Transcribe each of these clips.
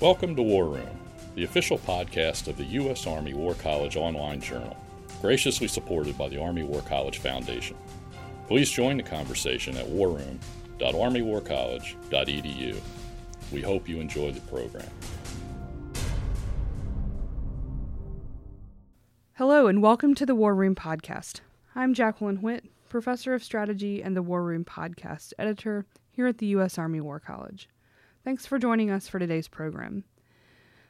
Welcome to War Room, the official podcast of the U.S. Army War College online journal, graciously supported by the Army War College Foundation. Please join the conversation at warroom.armywarcollege.edu. We hope you enjoy the program. Hello, and welcome to the War Room Podcast. I'm Jacqueline Whitt, Professor of Strategy and the War Room Podcast Editor here at the U.S. Army War College. Thanks for joining us for today's program.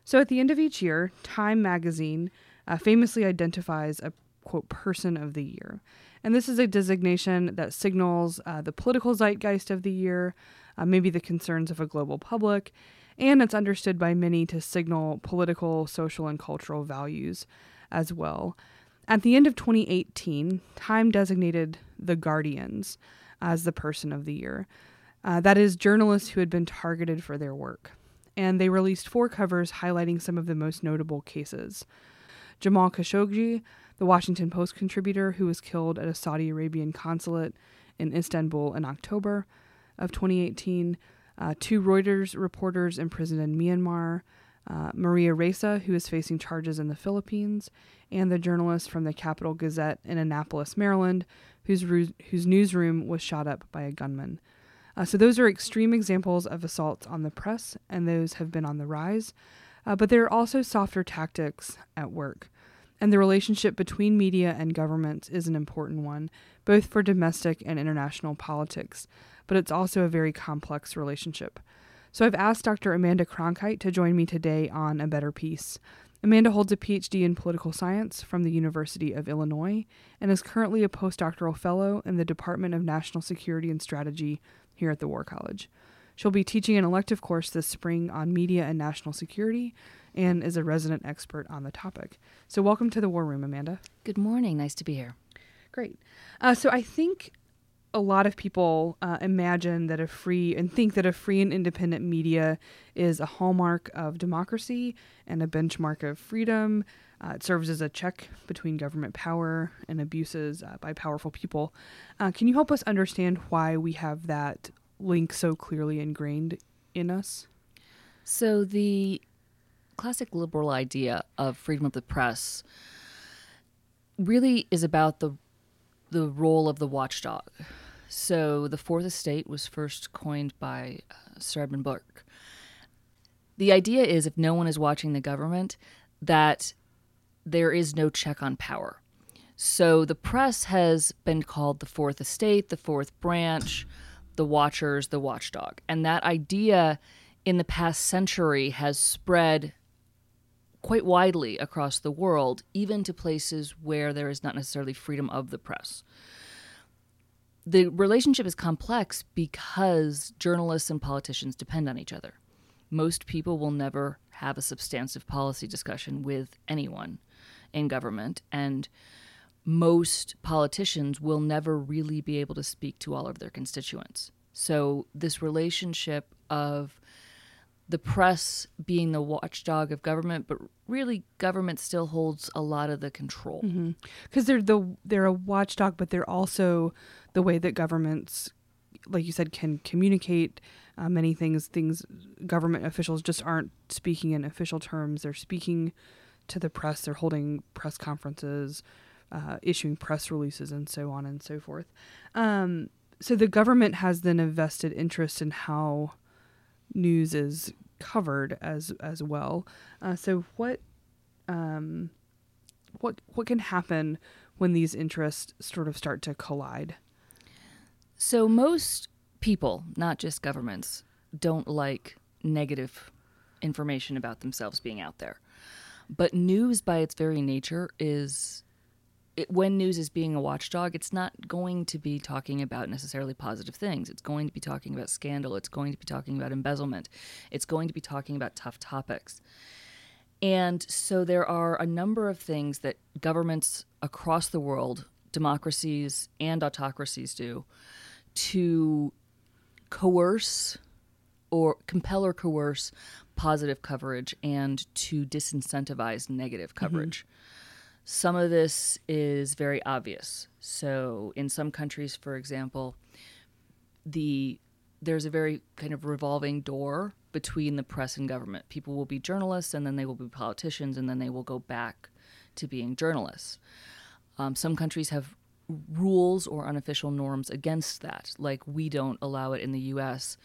So, at the end of each year, Time magazine uh, famously identifies a quote person of the year. And this is a designation that signals uh, the political zeitgeist of the year, uh, maybe the concerns of a global public, and it's understood by many to signal political, social, and cultural values as well. At the end of 2018, Time designated The Guardians as the person of the year. Uh, that is, journalists who had been targeted for their work. And they released four covers highlighting some of the most notable cases. Jamal Khashoggi, the Washington Post contributor who was killed at a Saudi Arabian consulate in Istanbul in October of 2018, uh, two Reuters reporters imprisoned in Myanmar, uh, Maria Ressa, who is facing charges in the Philippines, and the journalist from the Capital Gazette in Annapolis, Maryland, whose, whose newsroom was shot up by a gunman. Uh, so, those are extreme examples of assaults on the press, and those have been on the rise. Uh, but there are also softer tactics at work. And the relationship between media and government is an important one, both for domestic and international politics. But it's also a very complex relationship. So I've asked Dr. Amanda Cronkhite to join me today on A Better Peace. Amanda holds a PhD in political science from the University of Illinois and is currently a postdoctoral fellow in the Department of National Security and Strategy here at the War College. She'll be teaching an elective course this spring on media and national security and is a resident expert on the topic. So, welcome to the War Room, Amanda. Good morning. Nice to be here. Great. Uh, so, I think a lot of people uh, imagine that a free and think that a free and independent media is a hallmark of democracy and a benchmark of freedom. Uh, it serves as a check between government power and abuses uh, by powerful people. Uh, can you help us understand why we have that link so clearly ingrained in us? So, the classic liberal idea of freedom of the press really is about the the role of the watchdog. So the fourth estate was first coined by uh, Sir Edmund Burke. The idea is if no one is watching the government, that there is no check on power. So the press has been called the fourth estate, the fourth branch, the watchers, the watchdog. And that idea in the past century has spread quite widely across the world, even to places where there is not necessarily freedom of the press. The relationship is complex because journalists and politicians depend on each other. Most people will never have a substantive policy discussion with anyone in government, and most politicians will never really be able to speak to all of their constituents. So, this relationship of the press being the watchdog of government, but really government still holds a lot of the control. Because mm-hmm. they're the they're a watchdog, but they're also the way that governments, like you said, can communicate uh, many things. Things government officials just aren't speaking in official terms. They're speaking to the press. They're holding press conferences, uh, issuing press releases, and so on and so forth. Um, so the government has then a vested interest in how news is covered as as well. Uh, so what um, what what can happen when these interests sort of start to collide? So most people, not just governments, don't like negative information about themselves being out there. But news by its very nature is it, when news is being a watchdog, it's not going to be talking about necessarily positive things. It's going to be talking about scandal. It's going to be talking about embezzlement. It's going to be talking about tough topics. And so there are a number of things that governments across the world, democracies and autocracies, do to coerce or compel or coerce positive coverage and to disincentivize negative mm-hmm. coverage. Mm-hmm. Some of this is very obvious. So, in some countries, for example, the there's a very kind of revolving door between the press and government. People will be journalists, and then they will be politicians, and then they will go back to being journalists. Um, some countries have rules or unofficial norms against that, like we don't allow it in the U.S.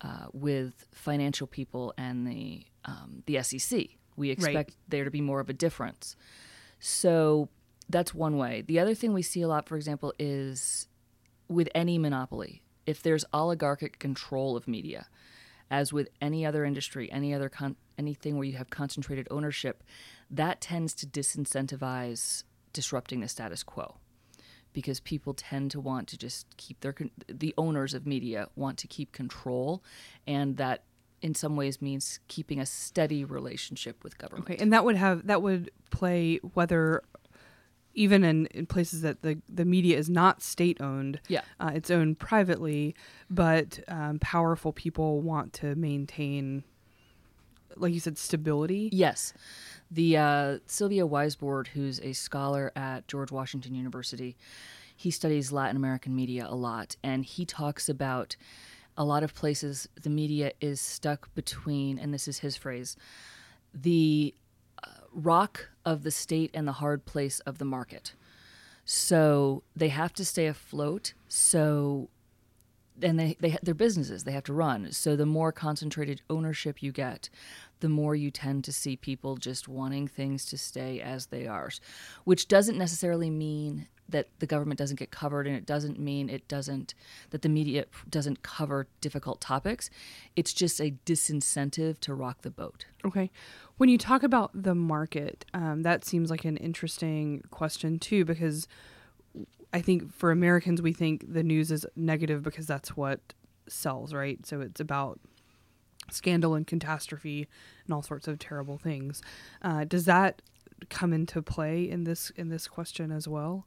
Uh, with financial people and the um, the SEC. We expect Right. there to be more of a difference. So that's one way. The other thing we see a lot, for example, is with any monopoly, if there's oligarchic control of media, as with any other industry, any other con- anything where you have concentrated ownership, that tends to disincentivize disrupting the status quo because people tend to want to just keep their con- the owners of media want to keep control and that in some ways means keeping a steady relationship with government. Okay, and that would have that would play whether even in, in places that the the media is not state owned, Yeah. uh, it's owned privately, but um, powerful people want to maintain, like you said, stability. Yes. The uh, Silvio Waisbord, who's a scholar at George Washington University, he studies Latin American media a lot, and he talks about a lot of places the media is stuck between, and this is his phrase, the uh, rock of the state and the hard place of the market. So they have to stay afloat. So and they, they they're businesses they have to run so the more concentrated ownership you get the more you tend to see people just wanting things to stay as they are which doesn't necessarily mean that the government doesn't get covered and it doesn't mean it doesn't that the media doesn't cover difficult topics it's just a disincentive to rock the boat Okay. When you talk about the market, um, that seems like an interesting question too, because I think for Americans, we think the news is negative because that's what sells, right? So it's about scandal and catastrophe and all sorts of terrible things. Uh, does that come into play in this in this question as well?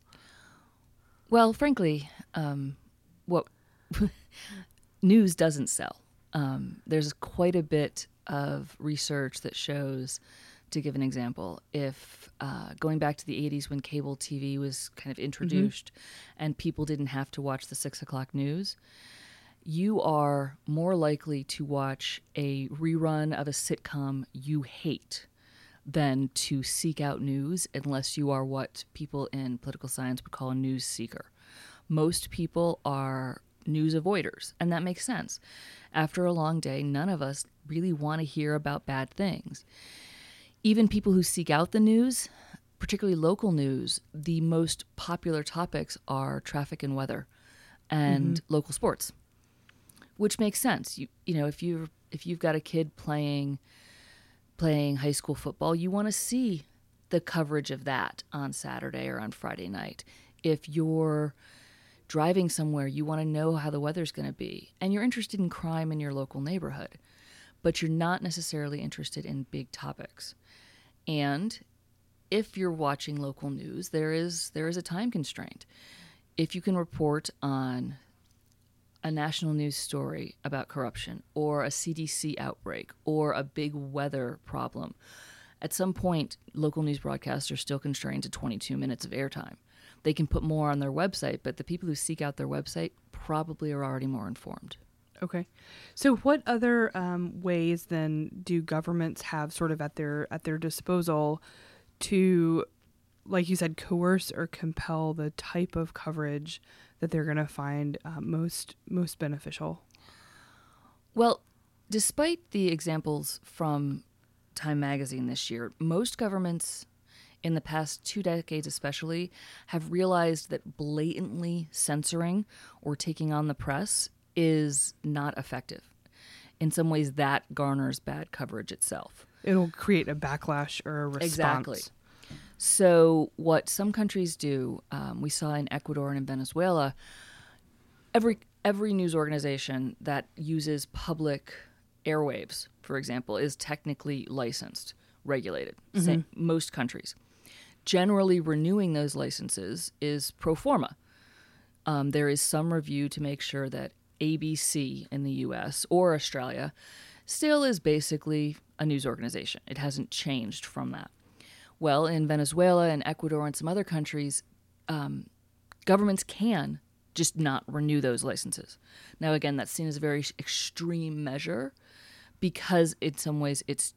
Well, frankly, um, what news doesn't sell. Um, there's quite a bit of research that shows, to give an example, if uh, going back to the 80s when cable TV was kind of introduced and people didn't have to watch the six o'clock news, you are more likely to watch a rerun of a sitcom you hate than to seek out news unless you are what people in political science would call a news seeker. Most people are news avoiders, and that makes sense. After a long day, none of us really want to hear about bad things. Even people who seek out the news, particularly local news, the most popular topics are traffic and weather and mm-hmm. local sports which makes sense. You you know if you if you've got a kid playing playing high school football, you want to see the coverage of that on Saturday or on Friday night. If you're driving somewhere, you want to know how the weather's going to be, and you're interested in crime in your local neighborhood, but you're not necessarily interested in big topics. And if you're watching local news, there is there is a time constraint. If you can report on a national news story about corruption or a CDC outbreak or a big weather problem, at some point, local news broadcasts are still constrained to 22 minutes of airtime. They can put more on their website, but the people who seek out their website probably are already more informed. Okay, so what other um, ways then do governments have sort of at their at their disposal to, like you said, coerce or compel the type of coverage that they're going to find uh, most most beneficial? Well, despite the examples from Time magazine this year, most governments in the past two decades especially have realized that blatantly censoring or taking on the press is not effective. In some ways, that garners bad coverage itself. It'll create a backlash or a response. Exactly. So, what some countries do, um, we saw in Ecuador and in Venezuela, every every news organization that uses public airwaves, for example, is technically licensed, regulated. Sa- most countries. Generally, renewing those licenses is pro forma. Um, there is some review to make sure that ABC in the U.S. or Australia still is basically a news organization. It hasn't changed from that. Well, in Venezuela and Ecuador and some other countries, um, governments can just not renew those licenses. Now, again, that's seen as a very extreme measure because in some ways it's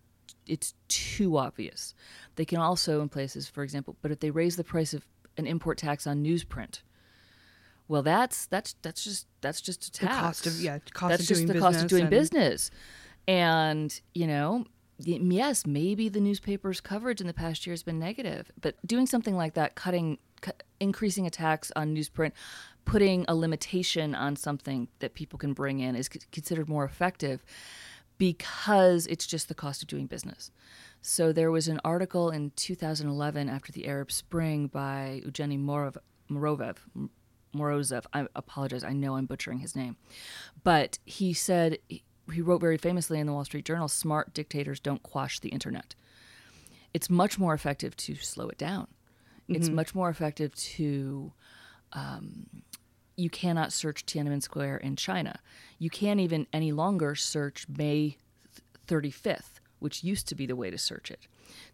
it's too obvious. They can also, in places, for example, but if they raise the price of an import tax on newsprint, well, that's that's that's just that's just a tax. The cost of yeah, cost that's of just doing the business cost of doing and- business. And you know, yes, maybe the newspaper's coverage in the past year has been negative, but doing something like that, cutting, cu- increasing a tax on newsprint, putting a limitation on something that people can bring in is c- considered more effective because it's just the cost of doing business. So there was an article in 2011 after the Arab Spring by Evgeny Morov, Morovev. M- Morozev. I apologize. I know I'm butchering his name. But he said, he wrote very famously in the Wall Street Journal smart dictators don't quash the internet. It's much more effective to slow it down. It's mm-hmm. much more effective to um, you cannot search Tiananmen Square in China. You can't even any longer search May 35th, which used to be the way to search it.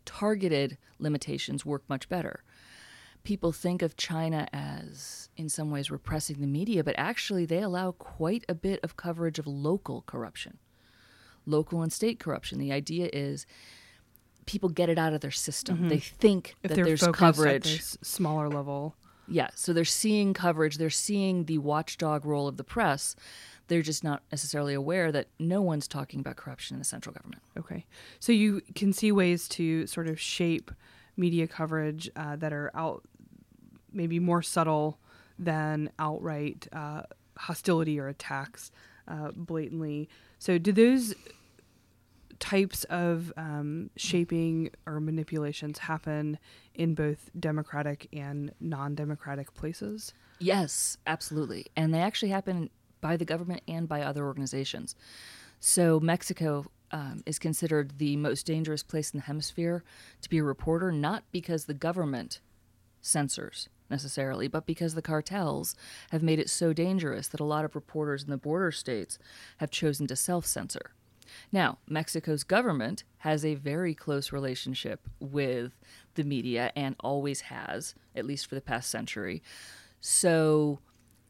Targeted limitations work much better. People think of China as, in some ways, repressing the media, but actually, they allow quite a bit of coverage of local corruption, local and state corruption. The idea is people get it out of their system. They think if that there's coverage. smaller level. Yeah, so they're seeing coverage, they're seeing the watchdog role of the press. They're just not necessarily aware that no one's talking about corruption in the central government. Okay. So you can see ways to sort of shape media coverage uh, that are out, maybe more subtle than outright uh, hostility or attacks uh, blatantly. So do those types of um, shaping or manipulations happen in both democratic and non-democratic places? Yes, absolutely. And they actually happen by the government and by other organizations. So, Mexico um, is considered the most dangerous place in the hemisphere to be a reporter, not because the government censors necessarily, but because the cartels have made it so dangerous that a lot of reporters in the border states have chosen to self censor. Now, Mexico's government has a very close relationship with the media and always has, at least for the past century. So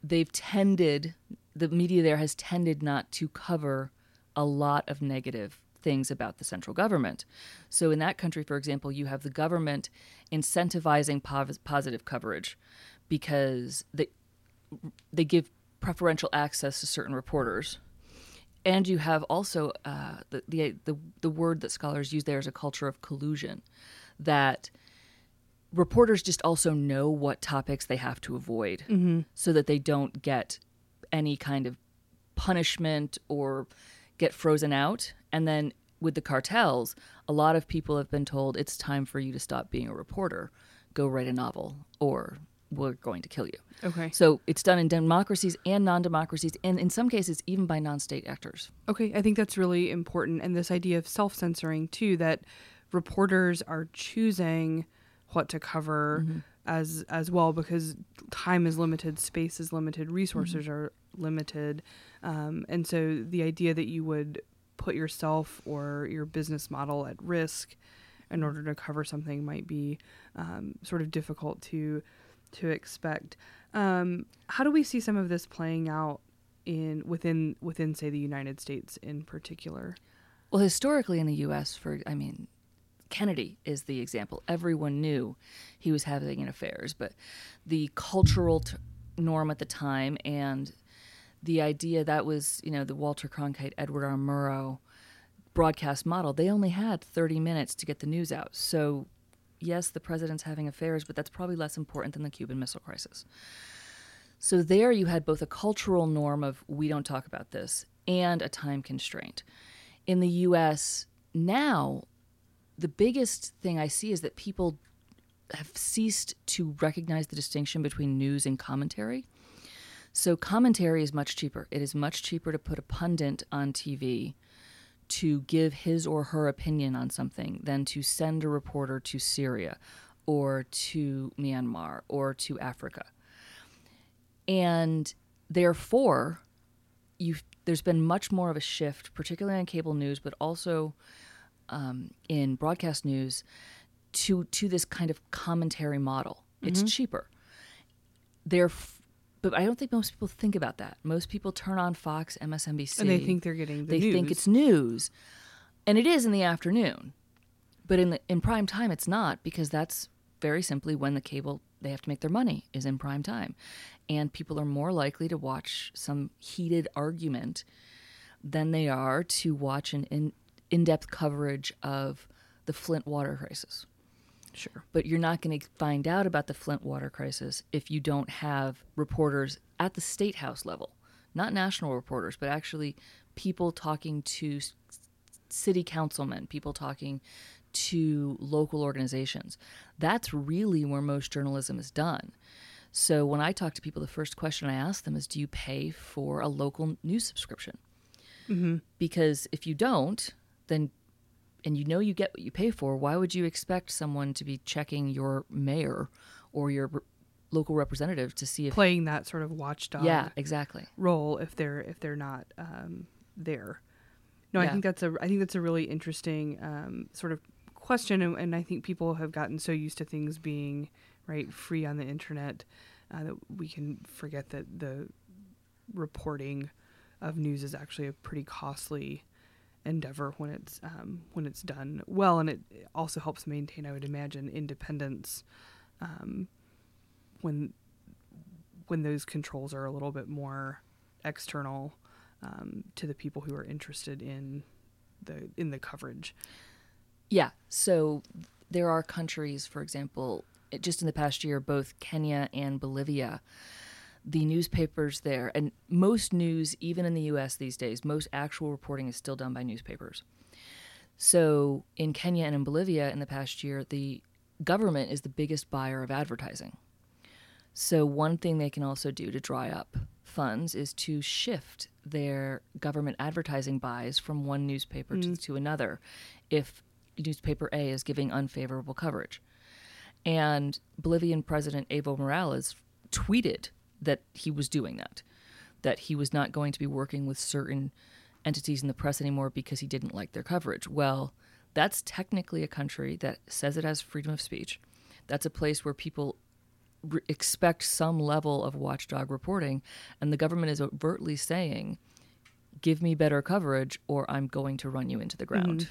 they've tended, the media there has tended not to cover a lot of negative things about the central government. So in that country, for example, you have the government incentivizing pos- positive coverage because they, they give preferential access to certain reporters and you have also uh, the, the the the word that scholars use there is a culture of collusion, that reporters just also know what topics they have to avoid, so that they don't get any kind of punishment or get frozen out. And then with the cartels, a lot of people have been told it's time for you to stop being a reporter, go write a novel, or we're going to kill you. Okay. So it's done in democracies and non democracies, and in some cases, even by non state actors. Okay, I think that's really important. And this idea of self censoring, too, that reporters are choosing what to cover as as well because time is limited, space is limited, resources are limited. Um, and so the idea that you would put yourself or your business model at risk in order to cover something might be um, sort of difficult to to expect. Um, how do we see some of this playing out in within within say the United States in particular? Well, historically in the U.S., for I mean, Kennedy is the example. Everyone knew he was having an affairs, but the cultural t- norm at the time and the idea that was, you know, the Walter Cronkite, Edward R. Murrow broadcast model, they only had 30 minutes to get the news out. So, yes, the president's having affairs, but that's probably less important than the Cuban Missile Crisis. So, there you had both a cultural norm of we don't talk about this and a time constraint. In the US now, the biggest thing I see is that people have ceased to recognize the distinction between news and commentary. So, commentary is much cheaper. It is much cheaper to put a pundit on TV to give his or her opinion on something than to send a reporter to Syria or to Myanmar or to Africa. And therefore, you there's been much more of a shift, particularly on cable news, but also um, in broadcast news, to to this kind of commentary model. It's cheaper. There, but I don't think most people think about that. Most people turn on Fox, MSNBC, And they think they're getting the they think it's news, and it is in the afternoon. But in the in prime time, it's not because that's very simply when the cable they have to make their money is in prime time, and people are more likely to watch some heated argument than they are to watch an in in depth coverage of the Flint water crisis Sure. but you're not going to find out about the Flint water crisis if you don't have reporters at the state house level, not national reporters, but actually people talking to s- city councilmen, people talking to local organizations. That's really where most journalism is done. So when I talk to people, the first question I ask them is, "Do you pay for a local news subscription?" Mm-hmm. Because if you don't, then and you know you get what you pay for, why would you expect someone to be checking your mayor or your re- local representative to see if Playing that sort of watchdog yeah, exactly. role if they're if they're not um, there. No, I think that's a I think that's a really interesting um, sort of question, and, and I think people have gotten so used to things being right free on the internet uh, that we can forget that the reporting of news is actually a pretty costly endeavor when it's um, when it's done well, and it also helps maintain, I would imagine, independence um, when when those controls are a little bit more external um, to the people who are interested in the in the coverage. Yeah. So there are countries, for example, just in the past year, both Kenya and Bolivia, the newspapers there, and most news, even in the US these days, most actual reporting is still done by newspapers. So in Kenya and in Bolivia in the past year, the government is the biggest buyer of advertising. So one thing they can also do to dry up funds is to shift their government advertising buys from one newspaper to, mm. to another if newspaper A is giving unfavorable coverage. And Bolivian President Evo Morales tweeted that he was doing that, that he was not going to be working with certain entities in the press anymore because he didn't like their coverage. Well, that's technically a country that says it has freedom of speech. That's a place where people re- expect some level of watchdog reporting, and the government is overtly saying, "Give me better coverage, or I'm going to run you into the ground." Mm-hmm.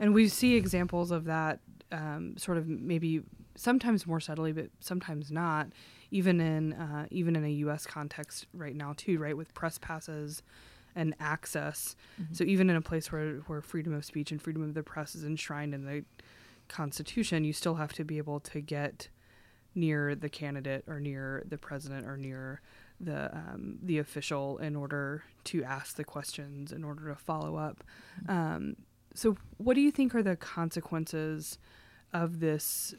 And we see examples of that um, sort of maybe sometimes more subtly, but sometimes not. Even in uh, even in a U.S. context right now too, right with press passes and access. So even in a place where where freedom of speech and freedom of the press is enshrined in the Constitution, you still have to be able to get near the candidate or near the president or near the um, the official in order to ask the questions in order to follow up. Um, so, what do you think are the consequences of this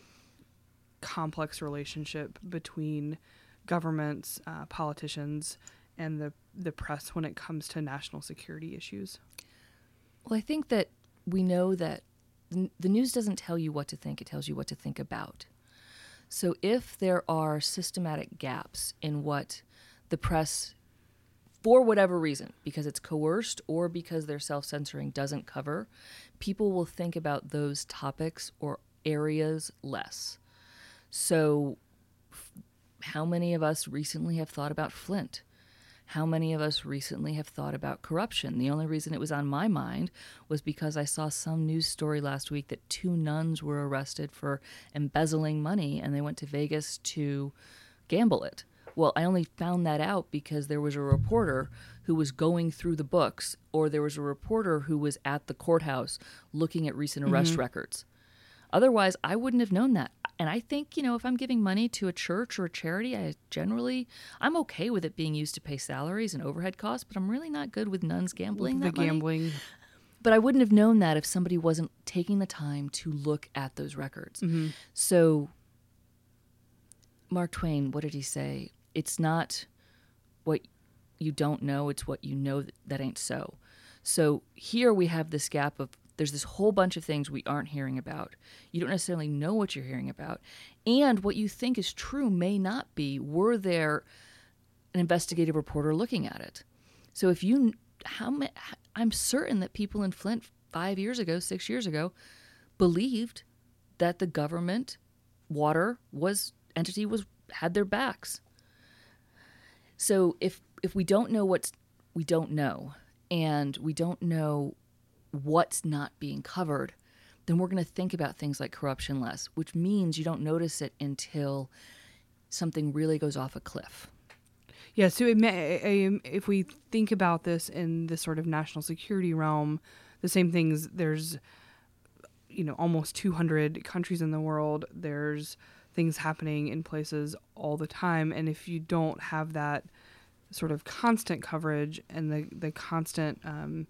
complex relationship between governments, uh, politicians, and the the press when it comes to national security issues? Well, I think that we know that the news doesn't tell you what to think, it tells you what to think about. So if there are systematic gaps in what the press, for whatever reason, because it's coerced or because their self censoring doesn't cover, people will think about those topics or areas less. So, f- how many of us recently have thought about Flint? How many of us recently have thought about corruption? The only reason it was on my mind was because I saw some news story last week that two nuns were arrested for embezzling money and they went to Vegas to gamble it. Well, I only found that out because there was a reporter who was going through the books, or there was a reporter who was at the courthouse looking at recent arrest mm-hmm. records. Otherwise, I wouldn't have known that. And I think, you know, if I'm giving money to a church or a charity, I generally I'm okay with it being used to pay salaries and overhead costs, but I'm really not good with nuns gambling the money. gambling. But I wouldn't have known that if somebody wasn't taking the time to look at those records. Mm-hmm. So Mark Twain, what did he say? It's not what you don't know, it's what you know that, that ain't so. So here we have this gap of there's this whole bunch of things we aren't hearing about. You don't necessarily know what you're hearing about. And what you think is true may not be. Were there an investigative reporter looking at it? So if you, how ma- I'm certain that people in Flint five years ago, six years ago, believed that the government water was entity was had their backs. So if if we don't know what's we don't know and we don't know what's not being covered, then we're going to think about things like corruption less, which means you don't notice it until something really goes off a cliff. Yeah, so may, if we think about this in the sort of national security realm, the same things. There's, you know, almost 200 countries in the world. There's things happening in places all the time, and if you don't have that sort of constant coverage and the the constant um,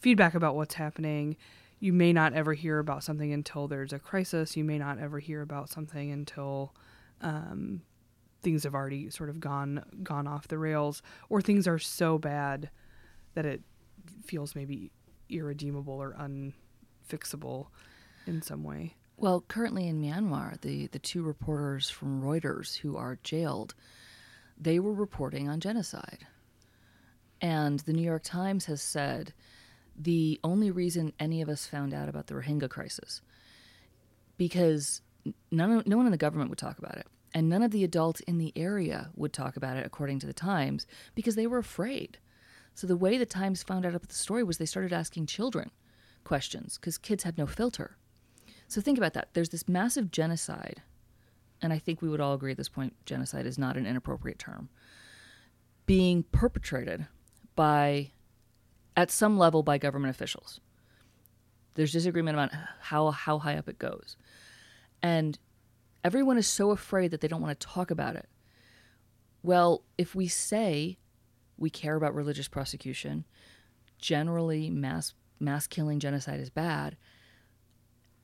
feedback about what's happening, you may not ever hear about something until there's a crisis. You may not ever hear about something until um, things have already sort of gone gone off the rails, or things are so bad that it feels maybe irredeemable or unfixable in some way. Well, currently in Myanmar, the, the two reporters from Reuters who are jailed, they were reporting on genocide. And the New York Times has said the only reason any of us found out about the Rohingya crisis because none, no one in the government would talk about it. And none of the adults in the area would talk about it, according to the Times, because they were afraid. So the way the Times found out about the story was they started asking children questions because kids have no filter. So think about that. There's this massive genocide, and I think we would all agree at this point genocide is not an inappropriate term, being perpetrated by, at some level, by government officials. There's disagreement about how, how high up it goes. And everyone is so afraid that they don't want to talk about it. Well, if we say we care about religious prosecution, generally mass mass killing genocide is bad,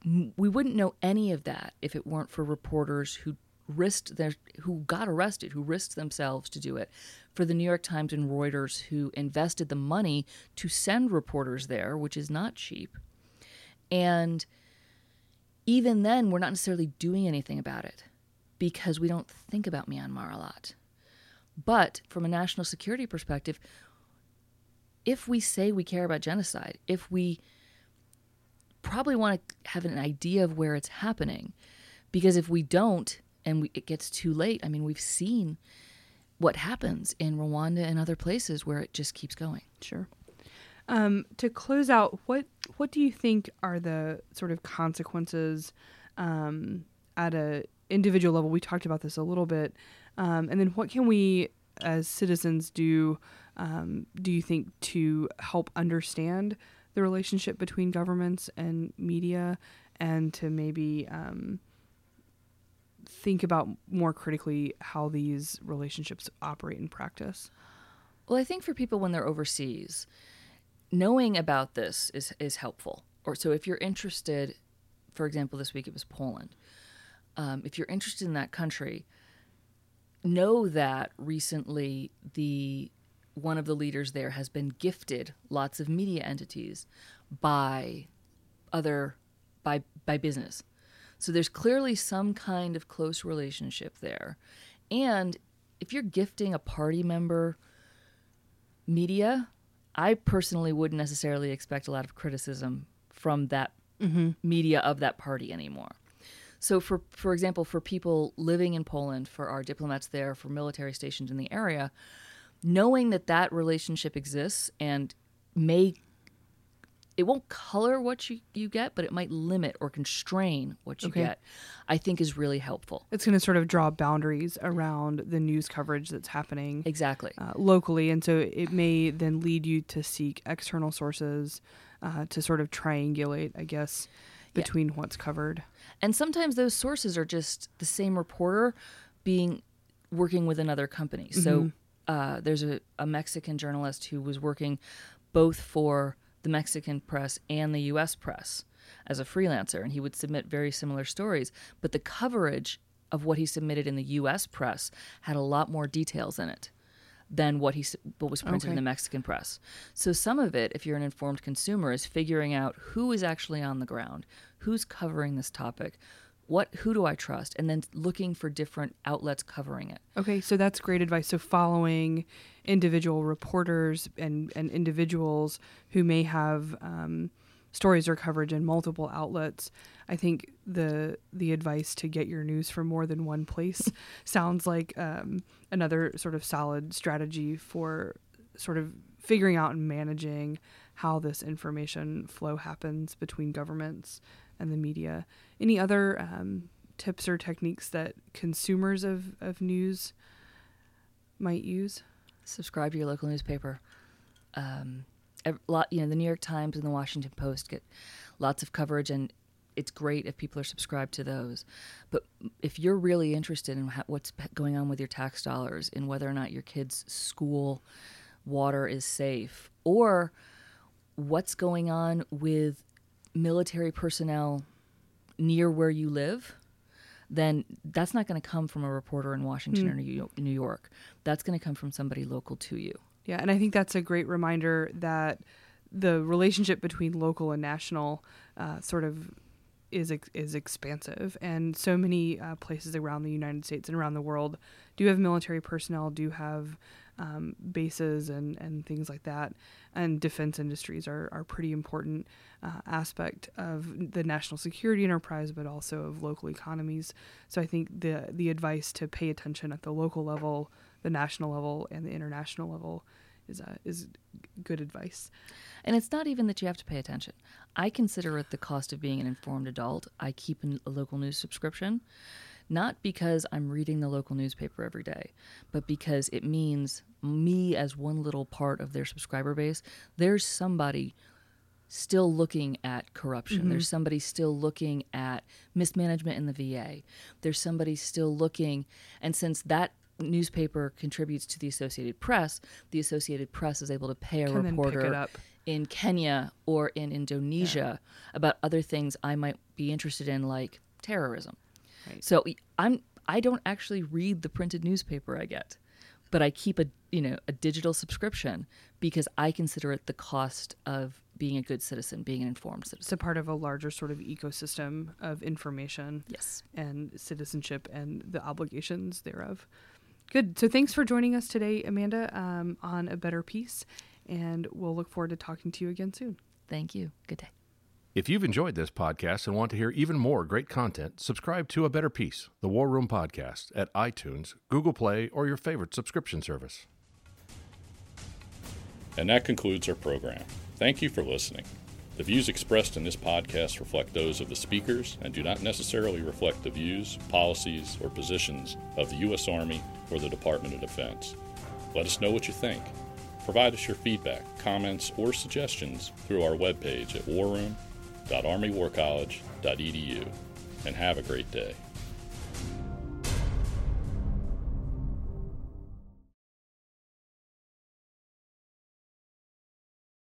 we wouldn't know any of that if it weren't for reporters who risked their who got arrested, who risked themselves to do it. For the New York Times and Reuters who invested the money to send reporters there, which is not cheap. And even then, we're not necessarily doing anything about it because we don't think about Myanmar a lot. But from a national security perspective, if we say we care about genocide, if we probably want to have an idea of where it's happening, because if we don't and we, it gets too late, I mean, we've seen what happens in Rwanda and other places where it just keeps going. Sure. Um, to close out, what what do you think are the sort of consequences um, at a individual level? We talked about this a little bit, um, and then what can we as citizens do? Um, do you think to help understand the relationship between governments and media, and to maybe um, think about more critically how these relationships operate in practice? Well, I think for people when they're overseas, knowing about this is is helpful. Or so if you're interested, for example, this week it was Poland. Um, if you're interested in that country, know that recently the one of the leaders there has been gifted lots of media entities by other by by business. So there's clearly some kind of close relationship there. And if you're gifting a party member media, I personally wouldn't necessarily expect a lot of criticism from that mm-hmm. media of that party anymore. So, for for example, for people living in Poland, for our diplomats there, for military stations in the area, knowing that that relationship exists and may it won't color what you, you get, but it might limit or constrain what you okay. get, I think is really helpful. It's going to sort of draw boundaries around the news coverage that's happening exactly uh, locally, and so it may then lead you to seek external sources uh, to sort of triangulate, I guess, between yeah. what's covered. And sometimes those sources are just the same reporter being working with another company. Mm-hmm. So uh, there's a, a Mexican journalist who was working both for the Mexican press and the US press as a freelancer, and he would submit very similar stories. But the coverage of what he submitted in the US press had a lot more details in it than what he what was printed okay. in the Mexican press. So some of it, if you're an informed consumer, is figuring out who is actually on the ground, who's covering this topic, what who do I trust, and then looking for different outlets covering it. Okay, so that's great advice. So following individual reporters and and individuals who may have um, stories or coverage in multiple outlets. I think the the advice to get your news from more than one place sounds like um, another sort of solid strategy for sort of figuring out and managing how this information flow happens between governments and the media. Any other um, tips or techniques that consumers of, of news might use? Subscribe to your local newspaper. Um, a lot, you know, the New York Times and the Washington Post get lots of coverage, and it's great if people are subscribed to those. But if you're really interested in what's going on with your tax dollars, in whether or not your kid's school water is safe, or what's going on with military personnel near where you live, then that's not going to come from a reporter in Washington mm. or New York. That's going to come from somebody local to you. Yeah, and I think that's a great reminder that the relationship between local and national uh, sort of is is expansive, and so many uh, places around the United States and around the world do have military personnel, do have um, bases and, and things like that. And defense industries are, are pretty important uh, aspect of the national security enterprise, but also of local economies. So I think the the advice to pay attention at the local level, the national level, and the international level is uh, is good advice. And it's not even that you have to pay attention. I consider it the cost of being an informed adult. I keep a local news subscription not because I'm reading the local newspaper every day, but because it means me as one little part of their subscriber base, there's somebody still looking at corruption. Mm-hmm. There's somebody still looking at mismanagement in the VA. There's somebody still looking, and since that newspaper contributes to the Associated Press, the Associated Press is able to pay a Can reporter in Kenya or in Indonesia yeah. about other things I might be interested in, like terrorism. Right. So I'm I don't actually read the printed newspaper I get, but I keep a you know a digital subscription because I consider it the cost of being a good citizen, being an informed citizen. It's a part of a larger sort of ecosystem of information, yes, and citizenship and the obligations thereof. Good. So thanks for joining us today, Amanda, um, on a better peace, and we'll look forward to talking to you again soon. Thank you. Good day. If you've enjoyed this podcast and want to hear even more great content, subscribe to A Better Peace, the War Room Podcast, at iTunes, Google Play, or your favorite subscription service. And that concludes our program. Thank you for listening. The views expressed in this podcast reflect those of the speakers and do not necessarily reflect the views, policies, or positions of the U.S. Army or the Department of Defense. Let us know what you think. Provide us your feedback, comments, or suggestions through our webpage at warroom.armywarcollege.edu and have a great day.